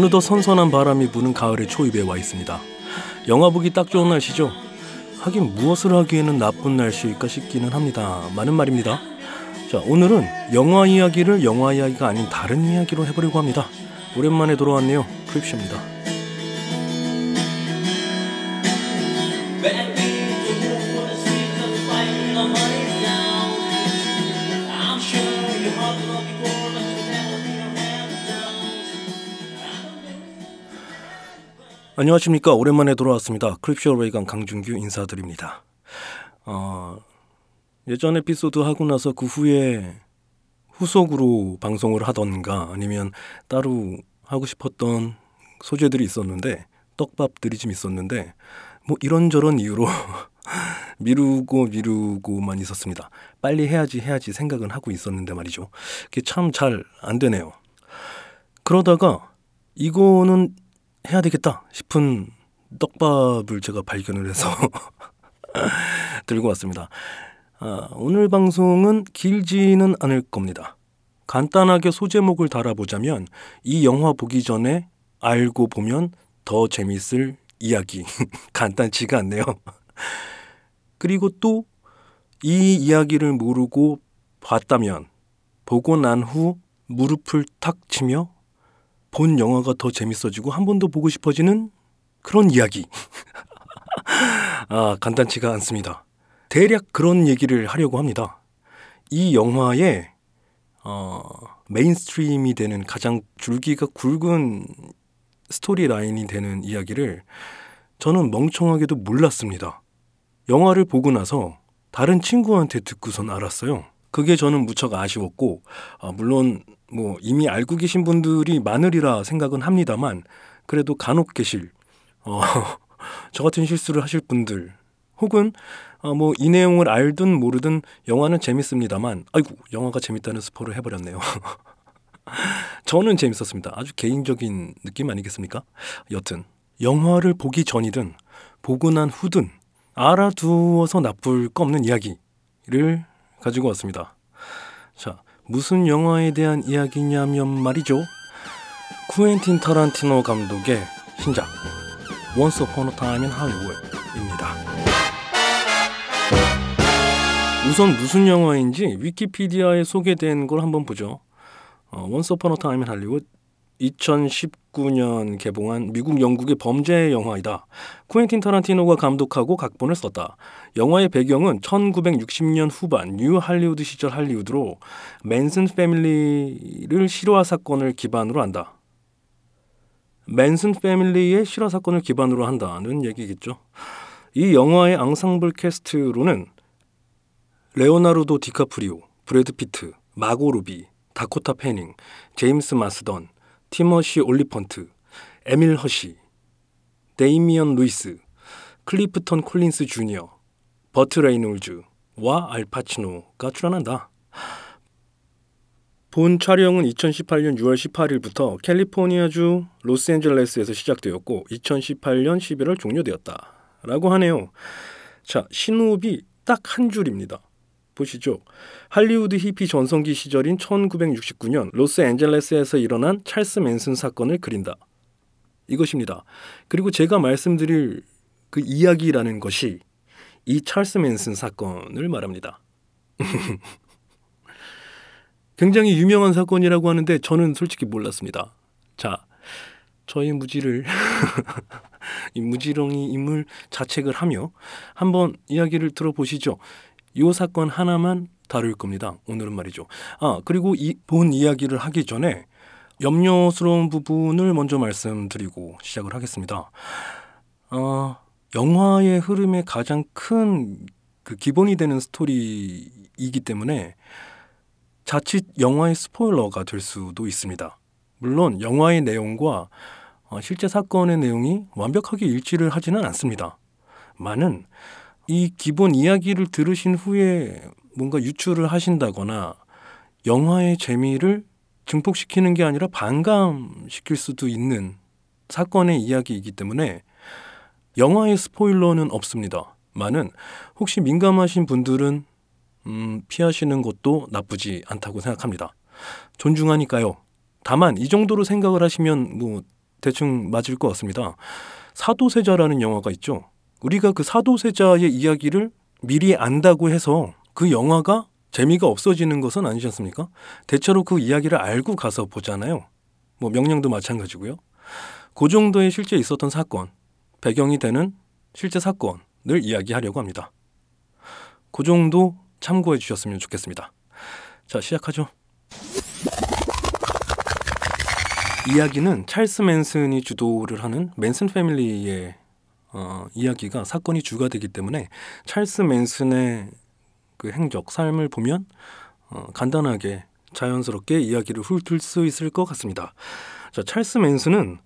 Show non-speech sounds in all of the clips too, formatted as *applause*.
어느덧 선선한 바람이 부는 가을의 초입에 와 있습니다. 영화 보기 딱 좋은 날씨죠. 하긴 무엇을 하기에는 나쁜 날씨일까 싶기는 합니다. 많은 말입니다. 자, 오늘은 영화 이야기를 영화 이야기가 아닌 다른 이야기로 해보려고 합니다. 오랜만에 돌아왔네요. 크립쇼입니다. 안녕하십니까. 오랜만에 돌아왔습니다. 크립쇼 레이간 강준규 인사드립니다. 어, 예전 에피소드 하고 나서 그 후에 후속으로 방송을 하던가 아니면 따로 하고 싶었던 소재들이 있었는데 떡밥들이 좀 있었는데 뭐 이런저런 이유로 *laughs* 미루고 미루고만 있었습니다. 빨리 해야지 해야지 생각은 하고 있었는데 말이죠. 그게 참 잘 안 되네요. 그러다가 이거는 해야 되겠다 싶은 떡밥을 제가 발견을 해서 *laughs* 들고 왔습니다. 아, 오늘 방송은 길지는 않을 겁니다. 간단하게 소제목을 달아보자면 이 영화 보기 전에 알고 보면 더 재밌을 이야기. *laughs* 간단치가 않네요. 그리고 또 이 이야기를 모르고 봤다면 보고 난 후 무릎을 탁 치며 본 영화가 더 재밌어지고 한 번 더 보고 싶어지는 그런 이야기. *laughs* 아, 간단치가 않습니다. 대략 그런 얘기를 하려고 합니다. 이 영화의 어, mainstream이 되는 가장 줄기가 굵은 스토리 라인이 되는 이야기를 저는 멍청하게도 몰랐습니다. 영화를 보고 나서 다른 친구한테 듣고선 알았어요. 그게 저는 무척 아쉬웠고, 아, 물론 뭐 이미 알고 계신 분들이 많으리라 생각은 합니다만 그래도 간혹 계실 어, *laughs* 저 같은 실수를 하실 분들 혹은 어, 뭐 이 내용을 알든 모르든 영화는 재밌습니다만 아이고 영화가 재밌다는 스포를 해버렸네요. *laughs* 저는 재밌었습니다. 아주 개인적인 느낌 아니겠습니까? 여튼 영화를 보기 전이든 보고 난 후든 알아두어서 나쁠 거 없는 이야기를 가지고 왔습니다. 자, 무슨 영화에 대한 이야기냐면 말이죠. 쿠엔틴 타란티노 감독의 신작 Upon a Time in Hollywood입니다. 우선 무슨 영화인지 위키피디아에 소개된 걸 한번 보죠. 어, Upon a Time in Hollywood 2019년 개봉한 미국 영국의 범죄 영화이다. 쿠엔틴 타란티노가 감독하고 각본을 썼다. 영화의 배경은 1960년 후반 뉴 할리우드 시절 할리우드로 맨슨 패밀리를 실화 사건을 기반으로 한다. 맨슨 패밀리의 실화 사건을 기반으로 한다는 얘기겠죠. 이 영화의 앙상블 캐스트로는 레오나르도 디카프리오, 브래드 피트, 마고 로비, 다코타 패닝, 제임스 마스던, 티머시 올리펀트, 에밀 허시, 데이미언 루이스, 클리프턴 콜린스 주니어, 버트 레이놀즈와 알파치노가 출연한다. 본 촬영은 2018년 6월 18일부터 캘리포니아주 로스앤젤레스에서 시작되었고 2018년 11월 종료되었다. 라고 하네요. 자, 신호흡이 딱 한 줄입니다. 보시죠. 할리우드 히피 전성기 시절인 1969년 로스앤젤레스에서 일어난 찰스 맨슨 사건을 그린다. 이것입니다. 그리고 제가 말씀드릴 그 이야기라는 것이 이 찰스 맨슨 사건을 말합니다. *laughs* 굉장히 유명한 사건이라고 하는데 저는 솔직히 몰랐습니다. 자, 저의 무지를 *laughs* 이 무지렁이 인물 자책을 하며 한번 이야기를 들어보시죠. 이 사건 하나만 다룰 겁니다. 오늘은 말이죠. 아, 그리고 이 본 이야기를 하기 전에 염려스러운 부분을 먼저 말씀드리고 시작을 하겠습니다. 어, 영화의 흐름의 가장 큰 그 기본이 되는 스토리이기 때문에 자칫 영화의 스포일러가 될 수도 있습니다. 물론 영화의 내용과 어, 실제 사건의 내용이 완벽하게 일치를 하지는 않습니다. 많은 이 기본 이야기를 들으신 후에 뭔가 유출을 하신다거나 영화의 재미를 증폭시키는 게 아니라 반감시킬 수도 있는 사건의 이야기이기 때문에 영화의 스포일러는 없습니다. 많은 혹시 민감하신 분들은 음, 피하시는 것도 나쁘지 않다고 생각합니다. 존중하니까요. 다만 이 정도로 생각을 하시면 뭐 대충 맞을 것 같습니다. 사도세자라는 영화가 있죠. 우리가 그 사도세자의 이야기를 미리 안다고 해서 그 영화가 재미가 없어지는 것은 아니지 않습니까? 대체로 그 이야기를 알고 가서 보잖아요. 뭐 명령도 마찬가지고요. 그 정도의 실제 있었던 사건, 배경이 되는 실제 사건을 이야기하려고 합니다. 그 정도 참고해 주셨으면 좋겠습니다. 자, 시작하죠. 이야기는 찰스 맨슨이 주도를 하는 맨슨 패밀리의 어, 이야기가 사건이 주가 되기 때문에 찰스 맨슨의 그 행적 삶을 보면 어, 간단하게 자연스럽게 이야기를 훑을 수 있을 것 같습니다. 자, 찰스 맨슨은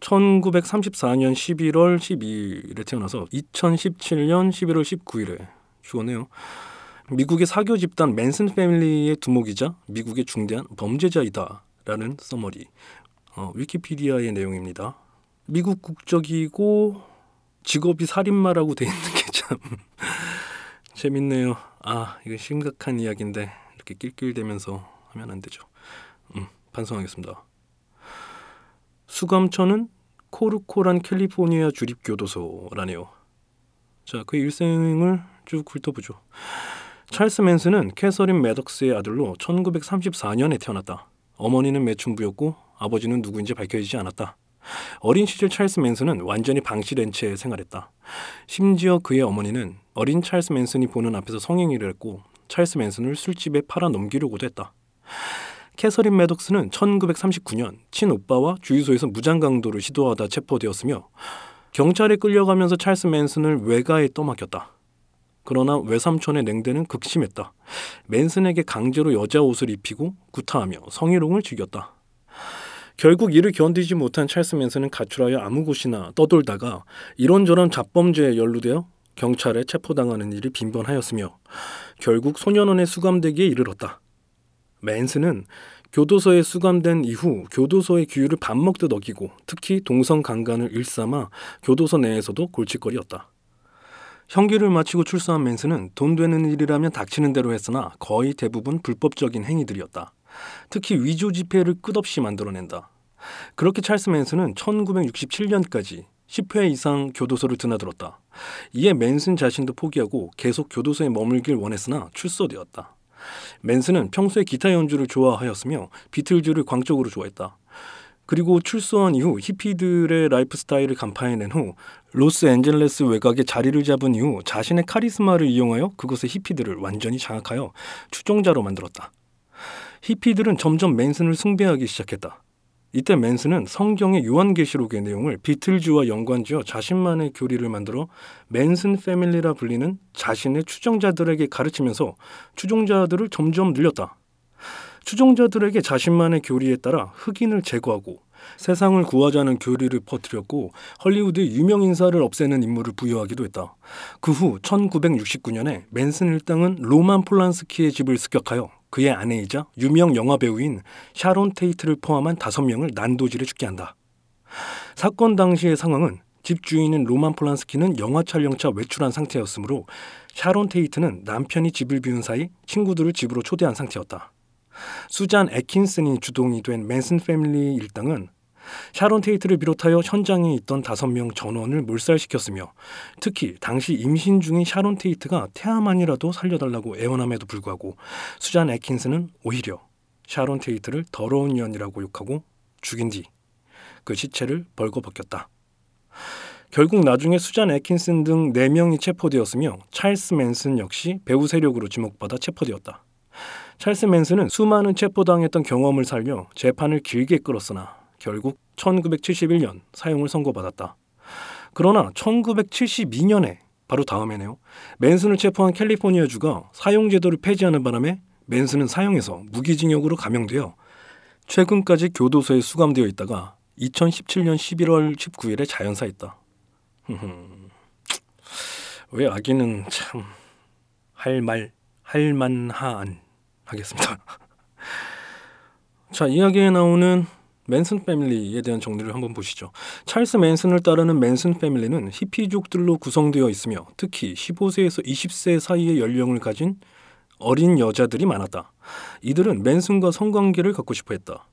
1934년 11월 12일에 태어나서 2017년 11월 19일에 죽었네요. 미국의 사교 집단 맨슨 패밀리의 두목이자 미국의 중대한 범죄자이다라는 써머리 어, 위키피디아의 내용입니다. 미국 국적이고 직업이 살인마라고 돼 있는 게 참 *laughs* 재밌네요. 아 이거 심각한 이야기인데 이렇게 낄낄대면서 하면 안 되죠. 음, 반성하겠습니다. 수감처는 코르코란 캘리포니아 주립 교도소라네요. 자, 그 일생을 쭉 훑어보죠. 찰스 맨슨은 캐서린 매덕스의 아들로 1934년에 태어났다. 어머니는 매춘부였고 아버지는 누구인지 밝혀지지 않았다. 어린 시절 찰스 맨슨은 완전히 방치된 채 생활했다. 심지어 그의 어머니는 어린 찰스 맨슨이 보는 앞에서 성행위를 했고 찰스 맨슨을 술집에 팔아 넘기려고도 했다. 캐서린 매덕스는 1939년 친오빠와 주유소에서 무장강도를 시도하다 체포되었으며 경찰에 끌려가면서 찰스 맨슨을 외가에 떠맡겼다. 그러나 외삼촌의 냉대는 극심했다. 맨슨에게 강제로 여자 옷을 입히고 구타하며 성희롱을 즐겼다. 결국 이를 견디지 못한 찰스 맨슨은 가출하여 아무 곳이나 떠돌다가 이런저런 잡범죄에 연루되어 경찰에 체포당하는 일이 빈번하였으며 결국 소년원에 수감되기에 이르렀다. 맨슨은 교도소에 수감된 이후 교도소의 규율을 밥 먹듯 어기고 특히 동성 강간을 일삼아 교도소 내에서도 골칫거리였다. 형기를 마치고 출소한 맨슨은 돈 되는 일이라면 닥치는 대로 했으나 거의 대부분 불법적인 행위들이었다. 특히 위조 지폐를 끝없이 만들어낸다. 그렇게 찰스 맨슨은 1967년까지 10회 이상 교도소를 드나들었다. 이에 맨슨 자신도 포기하고 계속 교도소에 머물길 원했으나 출소되었다. 맨슨은 평소에 기타 연주를 좋아하였으며 비틀즈를 광적으로 좋아했다. 그리고 출소한 이후 히피들의 라이프 스타일을 간파해낸 후 로스앤젤레스 외곽에 자리를 잡은 이후 자신의 카리스마를 이용하여 그곳의 히피들을 완전히 장악하여 추종자로 만들었다. 히피들은 점점 맨슨을 숭배하기 시작했다. 이때 맨슨은 성경의 요한계시록의 내용을 비틀즈와 연관지어 자신만의 교리를 만들어 맨슨 패밀리라 불리는 자신의 추종자들에게 가르치면서 추종자들을 점점 늘렸다. 추종자들에게 자신만의 교리에 따라 흑인을 제거하고 세상을 구하자는 교리를 퍼뜨렸고 헐리우드의 유명 인사를 없애는 임무를 부여하기도 했다. 그 후 1969년에 맨슨 일당은 로만 폴란스키의 집을 습격하여 그의 아내이자 유명 영화 배우인 샤론 테이트를 포함한 다섯 명을 난도질에 죽게 한다. 사건 당시의 상황은 집 주인인 로만 폴란스키는 영화 촬영차 외출한 상태였으므로 샤론 테이트는 남편이 집을 비운 사이 친구들을 집으로 초대한 상태였다. 수잔 애킨슨이 주동이 된 맨슨 패밀리 일당은 샤론 테이트를 비롯하여 현장에 있던 다섯 명 전원을 몰살시켰으며 특히 당시 임신 중인 샤론 테이트가 태아만이라도 살려달라고 애원함에도 불구하고 수잔 애킨슨은 오히려 샤론 테이트를 더러운 년이라고 욕하고 죽인 뒤 그 시체를 벌거벗겼다. 결국 나중에 수잔 애킨슨 등 4명이 체포되었으며 찰스 맨슨 역시 배우 세력으로 지목받아 체포되었다. 찰스 맨슨은 수많은 체포당했던 경험을 살며 재판을 길게 끌었으나 결국 1971년 사형을 선고받았다. 그러나 1972년에 바로 다음에네요. 맨슨을 체포한 캘리포니아주가 사용 제도를 폐지하는 바람에 맨슨은 사형에서 무기징역으로 감형되어 최근까지 교도소에 수감되어 있다가 2017년 11월 19일에 자연사했다. *laughs* 왜 아기는 참 할 말 할만한 하겠습니다. *laughs* 자 이야기에 나오는 맨슨 패밀리에 대한 정리를 한번 보시죠. 찰스 맨슨을 따르는 맨슨 패밀리는 히피족들로 구성되어 있으며 특히 15세에서 20세 사이의 연령을 가진 어린 여자들이 많았다. 이들은 맨슨과 성관계를 갖고 싶어 했다.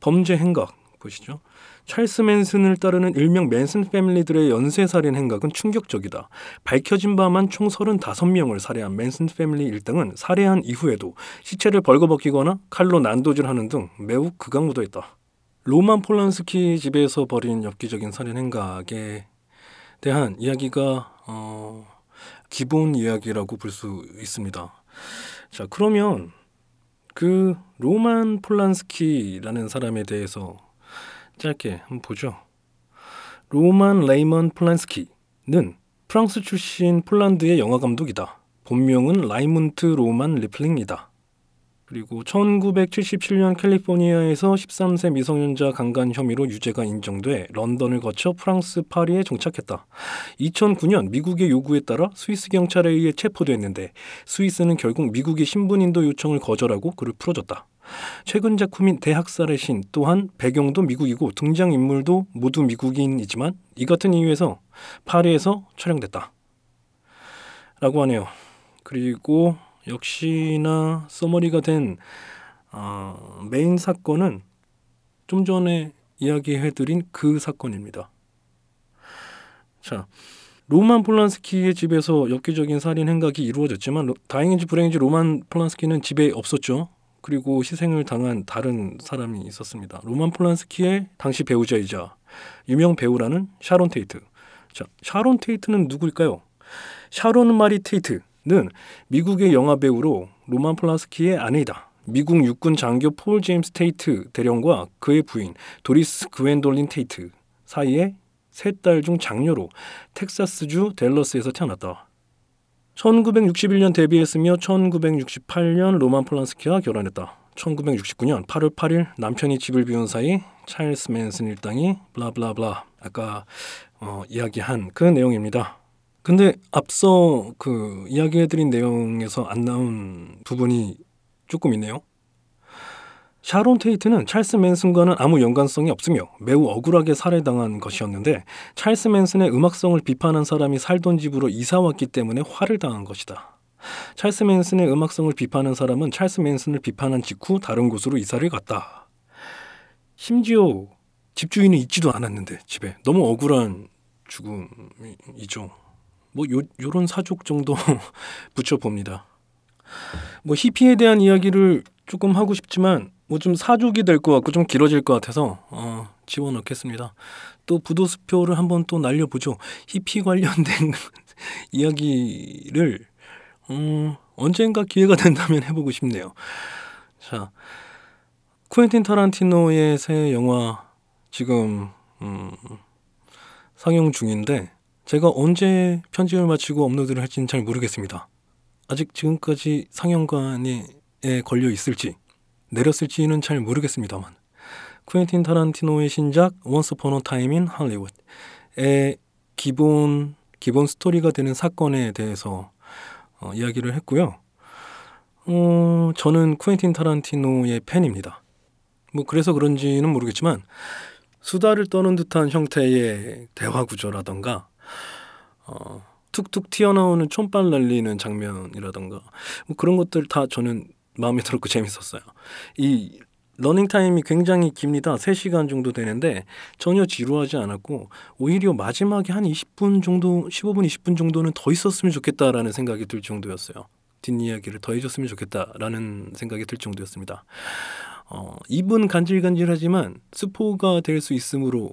범죄 행각, 보시죠. 찰스 맨슨을 따르는 일명 맨슨 패밀리들의 연쇄 살인 행각은 충격적이다. 밝혀진 바만 총 35명을 살해한 맨슨 패밀리 일당은 살해한 이후에도 시체를 벌거벗기거나 칼로 난도질하는 등 매우 극악무도했다. 로만 폴란스키 집에서 벌인 엽기적인 살인 행각에 대한 이야기가 어, 기본 이야기라고 볼 수 있습니다. 자 그러면 그 로만 폴란스키라는 사람에 대해서 짧게 한번 보죠. 로만 레이먼 폴란스키는 프랑스 출신 폴란드의 영화 감독이다. 본명은 라이문트 로만 리블링이다. 그리고 1977년 캘리포니아에서 13세 미성년자 강간 혐의로 유죄가 인정돼 런던을 거쳐 프랑스 파리에 정착했다. 2009년 미국의 요구에 따라 스위스 경찰에 의해 체포됐는데 스위스는 결국 미국의 신분인도 요청을 거절하고 그를 풀어줬다. 최근 작품인 대학살의 신 또한 배경도 미국이고 등장인물도 모두 미국인이지만 이 같은 이유에서 파리에서 촬영됐다. 라고 하네요. 그리고 역시나 써머리가 된 어, 메인 사건은 좀 전에 이야기해드린 그 사건입니다. 자, 로만 폴란스키의 집에서 엽기적인 살인 행각이 이루어졌지만 다행인지 불행인지 로만 폴란스키는 집에 없었죠. 그리고 희생을 당한 다른 사람이 있었습니다. 로만 폴란스키의 당시 배우자이자 유명 배우라는 샤론 테이트. 자, 샤론 테이트는 누구일까요? 샤론 마리 테이트는 미국의 영화 배우로 로만 폴란스키의 아내이다. 미국 육군 장교 폴 제임스 테이트 대령과 그의 부인 도리스 그웬돌린 테이트 사이에 세딸중 장녀로 텍사스주 델러스에서 태어났다. 1961년 데뷔했으며 1968년 로만 폴란스키와 결혼했다. 1969년 8월 8일 남편이 집을 비운 사이 찰스 맨슨 일당이 블라블라블라 아까 어, 이야기한 그 내용입니다. 근데 앞서 그 이야기해드린 내용에서 안 나온 부분이 조금 있네요. 샤론 테이트는 찰스 맨슨과는 아무 연관성이 없으며 매우 억울하게 살해당한 것이었는데 찰스 맨슨의 음악성을 비판한 사람이 살던 집으로 이사 왔기 때문에 화를 당한 것이다. 찰스 맨슨의 음악성을 비판한 사람은 찰스 맨슨을 비판한 직후 다른 곳으로 이사를 갔다. 심지어 집주인이 있지도 않았는데 집에 너무 억울한 죽음이죠. 뭐 요, 요런 사족 정도 *laughs* 붙여봅니다. 뭐 히피에 대한 이야기를 조금 하고 싶지만 뭐 좀 사족이 될 것 같고 좀 길어질 것 같아서 어, 집어넣겠습니다. 또 부도수표를 한번 또 날려보죠. 히피 관련된 *laughs* 이야기를 음, 언젠가 기회가 된다면 해보고 싶네요. 자, 쿠엔틴 타란티노의 새 영화 지금 음, 상영 중인데 제가 언제 편집을 마치고 업로드를 할지는 잘 모르겠습니다. 아직 지금까지 상영관에 걸려 있을지 내렸을지는 잘 모르겠습니다만 쿠엔틴 타란티노의 신작 a Time in Hollywood의 기본 기본 스토리가 되는 사건에 대해서 어, 이야기를 했고요. 어, 저는 쿠엔틴 타란티노의 팬입니다. 뭐 그래서 그런지는 모르겠지만 수다를 떠는 듯한 형태의 대화 구조라던가 어, 툭툭 튀어나오는 촌발 날리는 장면이라던가 뭐 그런 것들 다 저는 마음에 들었고 재밌었어요. 이 러닝 타임이 굉장히 깁니다. 3시간 정도 되는데 전혀 지루하지 않았고 오히려 마지막에 한 20분 정도 15분 20분 정도는 더 있었으면 좋겠다라는 생각이 들 정도였어요. 뒷이야기를 더 해줬으면 좋겠다라는 생각이 들 정도였습니다. 어, 입은 간질간질하지만 스포가 될 수 있으므로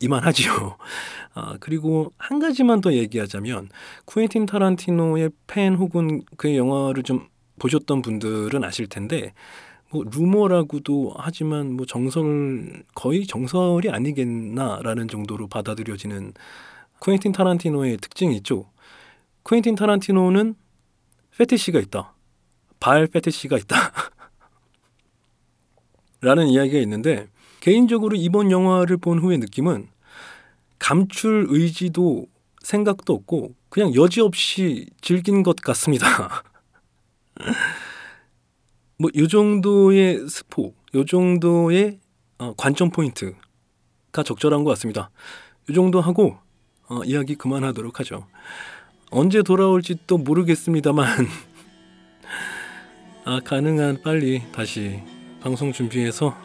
이만하지요. *laughs* 아, 그리고 한 가지만 더 얘기하자면 쿠엔틴 타란티노의 팬 혹은 그의 영화를 좀 보셨던 분들은 아실 텐데 뭐 루머라고도 하지만 뭐 정설 거의 정설이 아니겠나라는 정도로 받아들여지는 쿠엔틴 타란티노의 특징이 있죠. 쿠엔틴 타란티노는 페티시가 있다. 발 페티시가 있다. *laughs* 라는 이야기가 있는데 개인적으로 이번 영화를 본 후의 느낌은 감출 의지도 생각도 없고 그냥 여지없이 즐긴 것 같습니다. *laughs* 뭐요 정도의 스포, 요 정도의 어, 관점 포인트가 적절한 것 같습니다. 요 정도 하고 어, 이야기 그만하도록 하죠. 언제 돌아올지 또 모르겠습니다만 *laughs* 아, 가능한 빨리 다시 방송 준비해서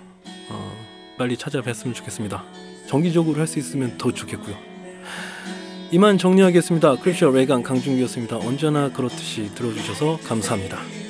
어, 빨리 찾아뵀으면 좋겠습니다. 정기적으로 할 수 있으면 더 좋겠고요. 이만 정리하겠습니다. 크리스천 레이간 강준규였습니다. 언제나 그렇듯이 들어주셔서 감사합니다.